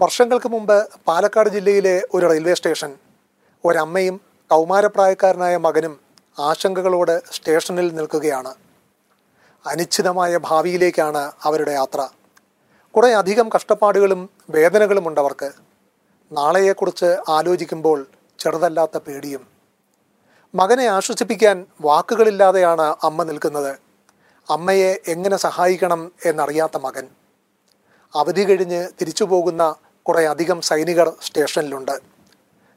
വർഷങ്ങൾക്ക് മുമ്പ് പാലക്കാട് ജില്ലയിലെ ഒരു റെയിൽവേ സ്റ്റേഷൻ ഒരമ്മയും കൗമാരപ്രായക്കാരനായ മകനും ആശങ്കകളോട് സ്റ്റേഷനിൽ നിൽക്കുകയാണ്. അനിശ്ചിതമായ ഭാവിയിലേക്കാണ് അവരുടെ യാത്ര. കുറേ അധികം കഷ്ടപ്പാടുകളും വേദനകളും ഉണ്ടവർക്ക് നാളെയെക്കുറിച്ച് ആലോചിക്കുമ്പോൾ ചെറുതല്ലാത്ത പേടിയും. മകനെ ആശ്വസിപ്പിക്കാൻ വാക്കുകളില്ലാതെയാണ് അമ്മ നിൽക്കുന്നത്. അമ്മയെ എങ്ങനെ സഹായിക്കണം എന്നറിയാത്ത മകൻ. അവധി കഴിഞ്ഞ് തിരിച്ചു പോകുന്ന കുറേ അധികം സൈനികർ സ്റ്റേഷനിലുണ്ട്.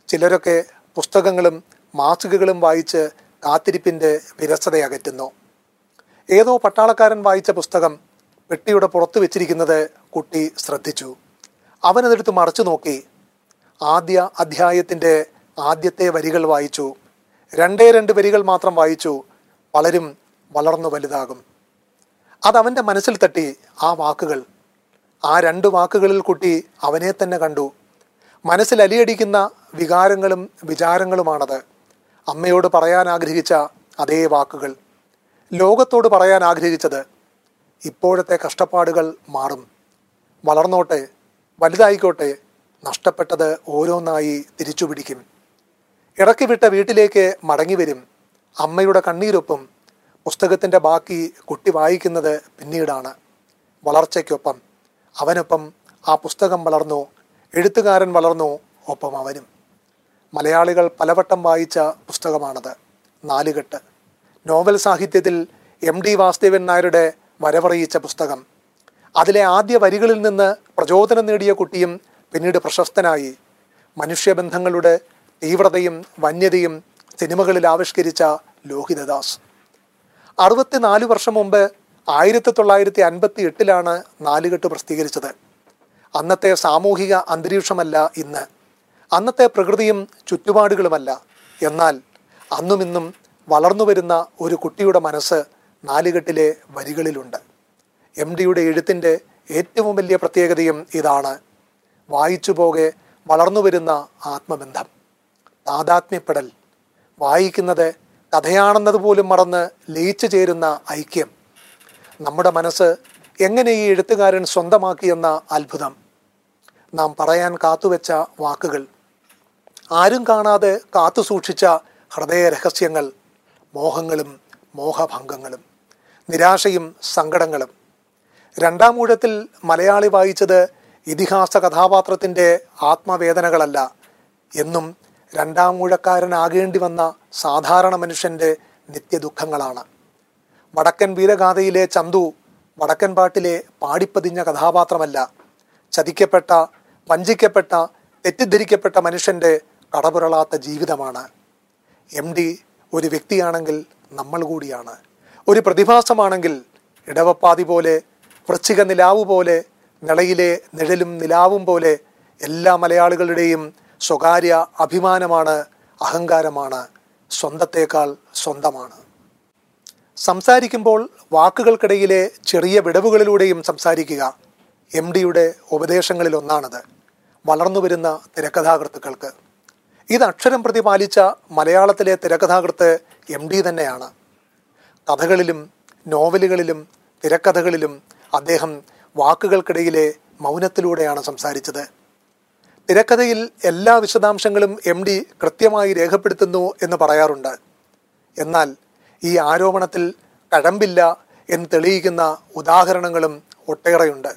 ചിലരൊക്കെ പുസ്തകങ്ങളും മാസികകളും വായിച്ച് കാത്തിരിപ്പിന്റെ വിരസത അകറ്റുന്നു. ഏതോ പട്ടാളക്കാരൻ വായിച്ച പുസ്തകം പെട്ടിയുടെ പുറത്ത് വെച്ചിരിക്കുന്നത് കുട്ടി ശ്രദ്ധിച്ചു. അവനതെടുത്ത് മറച്ചു നോക്കി. ആദ്യ അധ്യായത്തിന്റെ ആദ്യത്തെ വരികൾ വായിച്ചു. രണ്ടേ രണ്ട് വരികൾ മാത്രം വായിച്ചു. പലരും വളർന്നു വലുതാകും. അതവന്റെ മനസ്സിൽ തട്ടി ആ വാക്കുകൾ ആ രണ്ട് വാക്കുകളിൽ കുട്ടി അവനെ തന്നെ കണ്ടു. മനസ്സിൽ അലിയടിക്കുന്ന വികാരങ്ങളും വിചാരങ്ങളുമാണത്. അമ്മയോട് പറയാൻ ആഗ്രഹിച്ച അതേ വാക്കുകൾ. ലോകത്തോട് പറയാൻ ആഗ്രഹിച്ചത് ഇപ്പോഴത്തെ കഷ്ടപ്പാടുകൾ മാറും. വളർന്നോട്ടെ വലുതായിക്കോട്ടെ നഷ്ടപ്പെട്ടത് ഓരോന്നായി തിരിച്ചു പിടിക്കും ഇറക്കി വിട്ട വീട്ടിലേക്ക് മടങ്ങി വരും. അമ്മയുടെ കണ്ണീരൊപ്പം പുസ്തകത്തിന്റെ ബാക്കി കുട്ടി വായിക്കുന്നത് പിന്നീടാണ്. വളർച്ചയ്ക്കൊപ്പം. അവനൊപ്പം ആ പുസ്തകം വളർന്നു എഴുത്തുകാരൻ വളർന്നു ഒപ്പം അവനും. മലയാളികൾ പലവട്ടം വായിച്ച പുസ്തകമാണത്. നാലുകെട്ട്. നോവൽ സാഹിത്യത്തിൽ എം ഡി വാസുദേവൻ നായരുടെ വരവറിയിച്ച പുസ്തകം. അതിലെ ആദ്യ വരികളിൽ നിന്ന് പ്രചോദനം നേടിയ കുട്ടിയും പിന്നീട് പ്രശസ്തനായി. മനുഷ്യബന്ധങ്ങളുടെ തീവ്രതയും വന്യതയും സിനിമകളിൽ ആവിഷ്കരിച്ച ലോഹിതദാസ്. അറുപത്തിനാല് വർഷം മുമ്പ് ആയിരത്തി തൊള്ളായിരത്തി അൻപത്തി എട്ടിലാണ് നാലുകെട്ട് പ്രസിദ്ധീകരിച്ചത്. അന്നത്തെ സാമൂഹിക അന്തരീക്ഷമല്ല ഇന്ന്. അന്നത്തെ പ്രകൃതിയും ചുറ്റുപാടുകളുമല്ല. എന്നാൽ അന്നും ഇന്നും വളർന്നു വരുന്ന ഒരു കുട്ടിയുടെ മനസ്സ് നാലുകെട്ടിലെ വരികളിലുണ്ട്. എം ഡിയുടെ എഴുത്തിന്റെ ഏറ്റവും വലിയ പ്രത്യേകതയും ഇതാണ്. വായിച്ചു പോകെ വളർന്നു വരുന്ന ആത്മബന്ധം. താതാത്മ്യപ്പെടൽ. വായിക്കുന്നത് കഥയാണെന്നത് പോലും മറന്ന് ലയിച്ചു ചേരുന്ന ഐക്യം. നമ്മുടെ മനസ്സ് എങ്ങനെ ഈ എഴുത്തുകാരൻ സ്വന്തമാക്കിയെന്ന അത്ഭുതം. നാം പറയാൻ കാത്തുവെച്ച വാക്കുകൾ. ആരും കാണാതെ കാത്തു സൂക്ഷിച്ച ഹൃദയ രഹസ്യങ്ങൾ മോഹങ്ങളും മോഹഭംഗങ്ങളും നിരാശയും സങ്കടങ്ങളും. രണ്ടാം ഊഴത്തിൽ മലയാളി വായിച്ചത് ഇതിഹാസ കഥാപാത്രത്തിന്റെ ആത്മവേദനകളല്ല. എന്നും രണ്ടാം ഊഴക്കാരനാകേണ്ടി വന്ന സാധാരണ മനുഷ്യന്റെ നിത്യദുഃഖങ്ങളാണ്. വടക്കൻ വീരഗാഥയിലെ ചന്തു വടക്കൻ പാട്ടിലെ പാടിപ്പതിഞ്ഞ കഥാപാത്രമല്ല. ചതിക്കപ്പെട്ട വഞ്ചിക്കപ്പെട്ട തെറ്റിദ്ധരിക്കപ്പെട്ട മനുഷ്യന്റെ കടപുരളാത്ത ജീവിതമാണ്. എം ഡി ഒരു വ്യക്തിയാണെങ്കിൽ നമ്മൾ കൂടിയാണ്. ഒരു പ്രതിഭാസമാണെങ്കിൽ ഇടവപ്പാതി പോലെ വൃശ്ചിക നിലാവ് പോലെ നിളയിലെ നിഴലും നിലാവും പോലെ എല്ലാ മലയാളികളുടെയും സ്വകാര്യ അഭിമാനമാണ് അഹങ്കാരമാണ് സ്വന്തത്തേക്കാൾ സ്വന്തമാണ്. സംസാരിക്കുമ്പോൾ വാക്കുകൾക്കിടയിലെ ചെറിയ വിടവുകളിലൂടെയും സംസാരിക്കുക എം ഡിയുടെ ഉപദേശങ്ങളിൽ വളർന്നു വരുന്ന തിരക്കഥാകൃത്തുക്കൾക്ക്. ഇത് അക്ഷരം പ്രതിപാലിച്ച മലയാളത്തിലെ തിരക്കഥാകൃത്ത് എം ഡി തന്നെയാണ്. കഥകളിലും നോവലുകളിലും തിരക്കഥകളിലും അദ്ദേഹം വാക്കുകൾക്കിടയിലെ മൗനത്തിലൂടെയാണ് സംസാരിച്ചത്. തിരക്കഥയിൽ എല്ലാ വിശദാംശങ്ങളും എം ഡി കൃത്യമായി രേഖപ്പെടുത്തുന്നു എന്ന് പറയാറുണ്ട്. എന്നാൽ ഈ ആരോപണത്തിൽ കഴമ്പില്ല എന്ന് തെളിയിക്കുന്ന ഉദാഹരണങ്ങളും ഒട്ടേറെയുണ്ട്.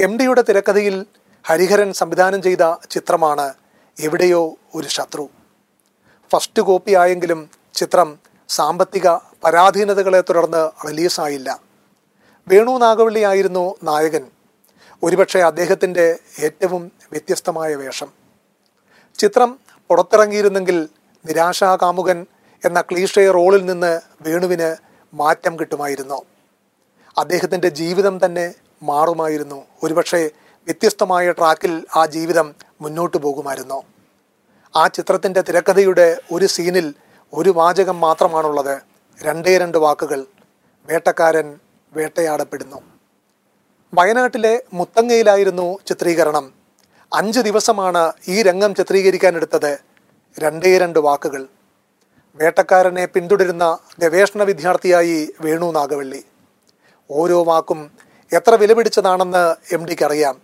എം ഡിയുടെ തിരക്കഥയിൽ ഹരിഹരൻ സംവിധാനം ചെയ്ത ചിത്രമാണ് എവിടെയോ ഒരു ശത്രു. ഫസ്റ്റ് കോപ്പി ആയെങ്കിലും ചിത്രം സാമ്പത്തിക പരാധീനതകളെ തുടർന്ന് റിലീസായില്ല. വേണു നാഗവള്ളി ആയിരുന്നു നായകൻ. ഒരുപക്ഷെ അദ്ദേഹത്തിന്റെ ഏറ്റവും വ്യത്യസ്തമായ വേഷം. ചിത്രം പുറത്തിറങ്ങിയിരുന്നെങ്കിൽ നിരാശാകാമുകൻ എന്ന ക്ലീഷേ റോളിൽ നിന്ന് വേണുവിന് മാറ്റം കിട്ടുമായിരുന്നു. അദ്ദേഹത്തിന്റെ ജീവിതം തന്നെ മാറുമായിരുന്നു. ഒരുപക്ഷെ വ്യത്യസ്തമായ ട്രാക്കിൽ ആ ജീവിതം മുന്നോട്ട് പോകുമായിരുന്നു. ആ ചിത്രത്തിന്റെ തിരക്കഥയുടെ ഒരു സീനിൽ ഒരു വാചകം മാത്രമാണുള്ളത്. രണ്ടേ രണ്ട് വാക്കുകൾ. വേട്ടക്കാരൻ വേട്ടയാടപ്പെടുന്നു. വയനാട്ടിലെ മുത്തങ്ങയിലായിരുന്നു ചിത്രീകരണം. അഞ്ച് ദിവസമാണ് ഈ രംഗം ചിത്രീകരിക്കാനെടുത്തത് രണ്ടേ രണ്ട് വാക്കുകൾ. വേട്ടക്കാരനെ പിന്തുടരുന്ന ഗവേഷണ വിദ്യാർത്ഥിയായി വേണു നാഗവള്ളി. ഓരോ വാക്കും എത്ര വിലപിടിച്ചതാണെന്ന് എം ഡിക്ക് അറിയാം.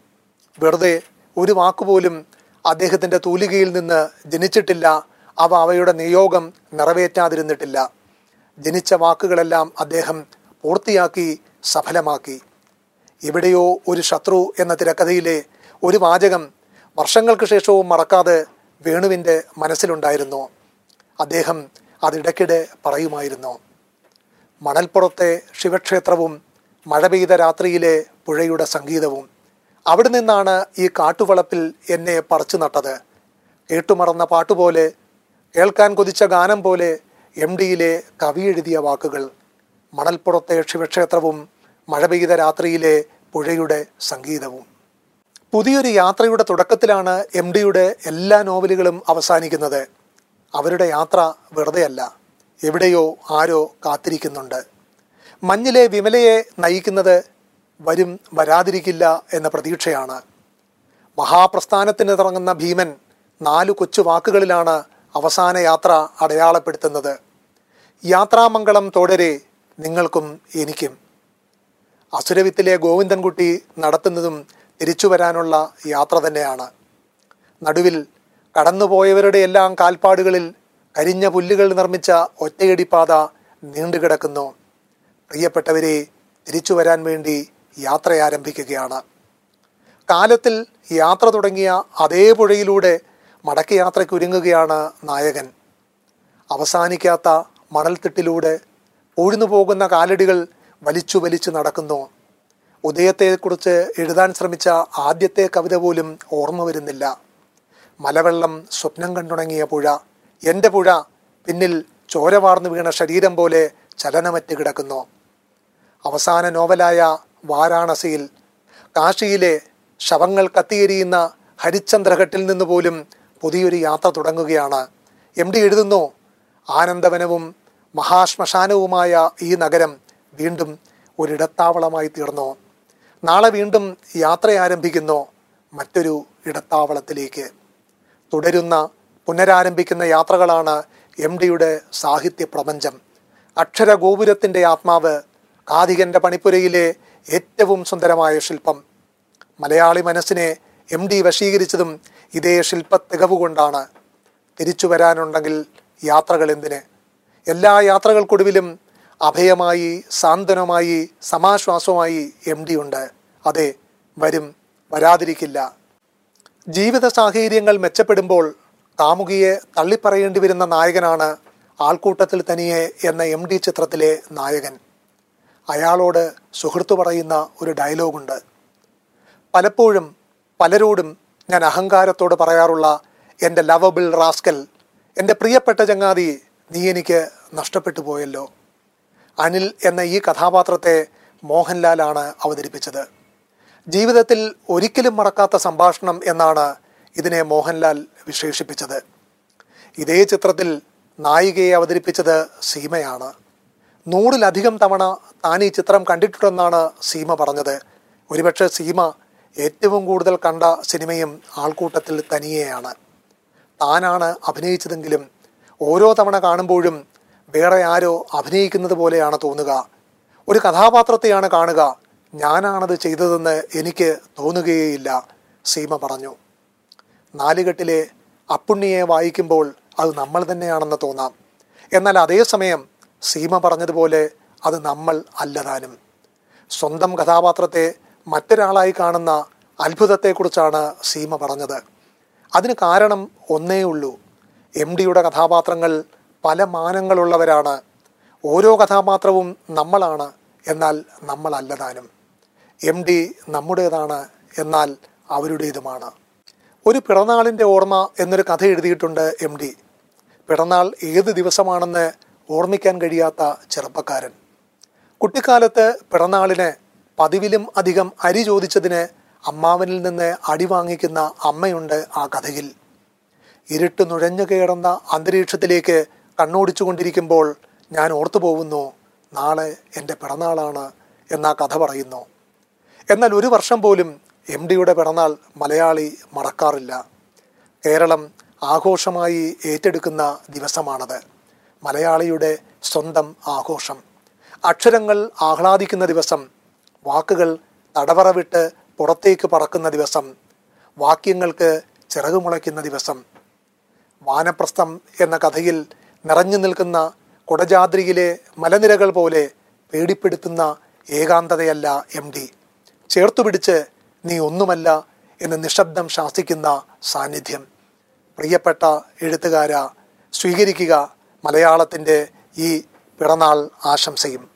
വെറുതെ ഒരു വാക്കുപോലും അദ്ദേഹത്തിന്റെ തൂലികയിൽ നിന്ന് ജനിച്ചിട്ടില്ല. അവ അവയുടെ നിയോഗം നിറവേറ്റാതിരുന്നിട്ടില്ല. ജനിച്ച വാക്കുകളെല്ലാം അദ്ദേഹം പൂർത്തിയാക്കി സഫലമാക്കി. എവിടെയോ ഒരു ശത്രു എന്ന തിരക്കഥയിലെ ഒരു വാചകം വർഷങ്ങൾക്ക് ശേഷവും മറക്കാതെ വേണുവിന്റെ മനസ്സിലുണ്ടായിരുന്നു. അദ്ദേഹം അതിടയ്ക്കിടെ പറയുമായിരുന്നു മണൽപ്പുറത്തെ ശിവക്ഷേത്രവും മഴ പെയ്ത രാത്രിയിലെ പുഴയുടെ സംഗീതവും അവിടെ നിന്നാണ് ഈ കാട്ടുവളപ്പിൽ എന്നെ പറിച്ചു നട്ടത്. കേട്ടുമറന്ന പാട്ടുപോലെ കേൾക്കാൻ കൊതിച്ച ഗാനം പോലെ എം ഡിയിലെ കവി എഴുതിയ വാക്കുകൾ മണൽപ്പുറത്തെ ശിവക്ഷേത്രവും മഴ പെയ്ത രാത്രിയിലെ പുഴയുടെ സംഗീതവും. പുതിയൊരു യാത്രയുടെ തുടക്കത്തിലാണ് എം ഡിയുടെ എല്ലാ നോവലുകളും അവസാനിക്കുന്നത്. അവരുടെ യാത്ര വെറുതെയല്ല. എവിടെയോ ആരോ കാത്തിരിക്കുന്നുണ്ട്. മഞ്ഞിലെ വിമലയെ നയിക്കുന്നത് വരും വരാതിരിക്കില്ല എന്ന പ്രതീക്ഷയാണ്. മഹാപ്രസ്ഥാനത്തിന് തുടങ്ങുന്ന ഭീമൻ നാലു കൊച്ചു വാക്കുകളിലാണ് അവസാന യാത്ര അടയാളപ്പെടുത്തുന്നത്. യാത്രാമംഗളം തോടരെ നിങ്ങൾക്കും എനിക്കും. അസുരവിത്തിലെ ഗോവിന്ദൻകുട്ടി നടത്തുന്നതും തിരിച്ചു വരാനുള്ള യാത്ര തന്നെയാണ്. നടുവിൽ കടന്നുപോയവരുടെ എല്ലാം കാൽപ്പാടുകളിൽ കരിഞ്ഞ പുല്ലുകൾ നിർമ്മിച്ച ഒറ്റയടിപ്പാത നീണ്ടുകിടക്കുന്നു. പ്രിയപ്പെട്ടവരെ തിരിച്ചു വരാൻ വേണ്ടി യാത്ര ആരംഭിക്കുകയാണ്. കാലത്തിൽ യാത്ര തുടങ്ങിയ അതേ പുഴയിലൂടെ മടക്ക യാത്രയ്ക്ക് ഒരുങ്ങുകയാണ് നായകൻ. അവസാനിക്കാത്ത മണൽത്തിട്ടിലൂടെ ഒഴിഞ്ഞു പോകുന്ന കാലടികൾ വലിച്ചു വലിച്ചു നടക്കുന്നു. ഉദയത്തെക്കുറിച്ച് എഴുതാൻ ശ്രമിച്ച ആദ്യത്തെ കവിത പോലും ഓർമ്മ വരുന്നില്ല. മലവെള്ളം സ്വപ്നം കണ്ടുണങ്ങിയ പുഴ. എന്റെ പുഴ പിന്നിൽ ചോര വാർന്നു വീണ ശരീരം പോലെ ചലനമറ്റ് കിടക്കുന്നു. അവസാന നോവലായ വാരാണസിയിൽ കാശിയിലെ ശവങ്ങൾ കത്തിയെരിയുന്ന ഹരിചന്ദ്രഘട്ടിൽ നിന്ന് പോലും പുതിയൊരു യാത്ര തുടങ്ങുകയാണ്. എം ഡി എഴുതുന്നു ആനന്ദവനവും മഹാശ്മശാനവുമായ ഈ നഗരം വീണ്ടും ഒരിടത്താവളമായി തീർന്നു. നാളെ വീണ്ടും യാത്ര ആരംഭിക്കുന്നു മറ്റൊരു ഇടത്താവളത്തിലേക്ക്. തുടരുന്ന പുനരാരംഭിക്കുന്ന യാത്രകളാണ് എം ഡിയുടെ സാഹിത്യ പ്രപഞ്ചം. അക്ഷരഗോപുരത്തിന്റെ ആത്മാവ് കാതികന്റെ പണിപ്പുരയിലെ ഏറ്റവും സുന്ദരമായ ശില്പം. മലയാളി മനസ്സിനെ എം ഡി വശീകരിച്ചതും ഇതേ ശില്പ തികവുകൊണ്ടാണ് തിരിച്ചു വരാനുണ്ടെങ്കിൽ യാത്രകൾ എന്തിന്? എല്ലാ യാത്രകൾക്കൊടുവിലും അഭയമായി സാന്ത്വനമായി സമാശ്വാസമായി എം ഡി ഉണ്ട്. അതെ വരും വരാതിരിക്കില്ല. ജീവിത സാഹചര്യങ്ങൾ മെച്ചപ്പെടുമ്പോൾ കാമുകിയെ തള്ളിപ്പറയേണ്ടി വരുന്ന നായകനാണ് ആൾക്കൂട്ടത്തിൽ തനിയെ എന്ന എം ഡി ചിത്രത്തിലെ നായകൻ. അയാളോട് സുഹൃത്തു പറയുന്ന ഒരു ഡയലോഗുണ്ട്. പലപ്പോഴും പലരോടും ഞാൻ അഹങ്കാരത്തോട് പറയാറുള്ള എന്റെ ലവബിൾ റാസ്കൽ എന്റെ പ്രിയപ്പെട്ട ചങ്ങാതി നീ എനിക്ക് നഷ്ടപ്പെട്ടു പോയല്ലോ. അനിൽ എന്ന ഈ കഥാപാത്രത്തെ മോഹൻലാലാണ് അവതരിപ്പിച്ചത്. ജീവിതത്തിൽ ഒരിക്കലും മറക്കാത്ത സംഭാഷണം എന്നാണ് ഇതിനെ മോഹൻലാൽ വിശേഷിപ്പിച്ചത്. ഇതേ ചിത്രത്തിൽ നായികയെ അവതരിപ്പിച്ചത് സീമയാണ്. നൂറിലധികം തവണ താൻ ഈ ചിത്രം കണ്ടിട്ടുണ്ടെന്നാണ് സീമ പറഞ്ഞത്. ഒരുപക്ഷെ സീമ ഏറ്റവും കൂടുതൽ കണ്ട സിനിമയും ആൾക്കൂട്ടത്തിൽ തനിയെയാണ്. താനാണ് അഭിനയിച്ചതെങ്കിലും ഓരോ തവണ കാണുമ്പോഴും വേറെ ആരോ അഭിനയിക്കുന്നത് പോലെയാണ് തോന്നുക. ഒരു കഥാപാത്രത്തെയാണ് കാണുക. ഞാനാണത് ചെയ്തതെന്ന് എനിക്ക് തോന്നുകയേയില്ല സീമ പറഞ്ഞു. നാലുകെട്ടിലെ അപ്പുണ്ണിയെ വായിക്കുമ്പോൾ അത് നമ്മൾ തന്നെയാണെന്ന് തോന്നാം. എന്നാൽ അതേസമയം സീമ പറഞ്ഞതുപോലെ അത് നമ്മൾ അല്ലതാനും. സ്വന്തം കഥാപാത്രത്തെ മറ്റൊരാളായി കാണുന്ന അത്ഭുതത്തെക്കുറിച്ചാണ് സീമ പറഞ്ഞത്. അതിന് കാരണം ഒന്നേ ഉള്ളൂ. എം ഡിയുടെ കഥാപാത്രങ്ങൾ പല മാനങ്ങളുള്ളവരാണ്. ഓരോ കഥാപാത്രവും നമ്മളാണ് എന്നാൽ നമ്മളല്ലതാനും. എം ഡി നമ്മുടേതാണ് എന്നാൽ അവരുടേതുമാണ്. ഒരു പിറന്നാളിന്റെ ഓർമ്മ എന്നൊരു കഥ എഴുതിയിട്ടുണ്ട് എം ഡി പിറന്നാൾ ഏത് ദിവസമാണെന്ന് ഓർമ്മിക്കാൻ കഴിയാത്ത ചെറുപ്പക്കാരൻ. കുട്ടിക്കാലത്ത് പിറന്നാളിന് പതിവിലും അധികം അരി ചോദിച്ചതിന് അമ്മാവനിൽ നിന്ന് അടി വാങ്ങിക്കുന്ന അമ്മയുണ്ട് ആ കഥയിൽ. ഇരുട്ട് നുഴഞ്ഞു കയറുന്ന അന്തരീക്ഷത്തിലേക്ക് കണ്ണോടിച്ചുകൊണ്ടിരിക്കുമ്പോൾ ഞാൻ ഓർത്തു പോകുന്നു നാളെ എന്റെ പിറന്നാളാണ് എന്നാ കഥ പറയുന്നു. എന്നാൽ ഒരു വർഷം പോലും എം ഡിയുടെ പിറന്നാൾ മലയാളി മറക്കാറില്ല. കേരളം ആഘോഷമായി ഏറ്റെടുക്കുന്ന ദിവസമാണത്. മലയാളിയുടെ സ്വന്തം ആഘോഷം. അക്ഷരങ്ങൾ ആഹ്ലാദിക്കുന്ന ദിവസം വാക്കുകൾ തടവറ വിട്ട് പുറത്തേക്ക് പറക്കുന്ന ദിവസം വാക്യങ്ങൾക്ക് ചിറകുമുളയ്ക്കുന്ന ദിവസം. വാനപ്രസ്ഥം എന്ന കഥയിൽ നിറഞ്ഞു നിൽക്കുന്ന കുടജാദ്രിയിലെ മലനിരകൾ പോലെ പേടിപ്പെടുത്തുന്ന ഏകാന്തതയല്ല എം ഡി. ചേർത്തുപിടിച്ച് നീ ഒന്നുമല്ല എന്ന് നിശബ്ദം ശാസിക്കുന്ന സാന്നിധ്യം. പ്രിയപ്പെട്ട എഴുത്തുകാര സ്വീകരിക്കുക മലയാളത്തിന്റെ ഈ പിറന്നാൾ ആശംസയും.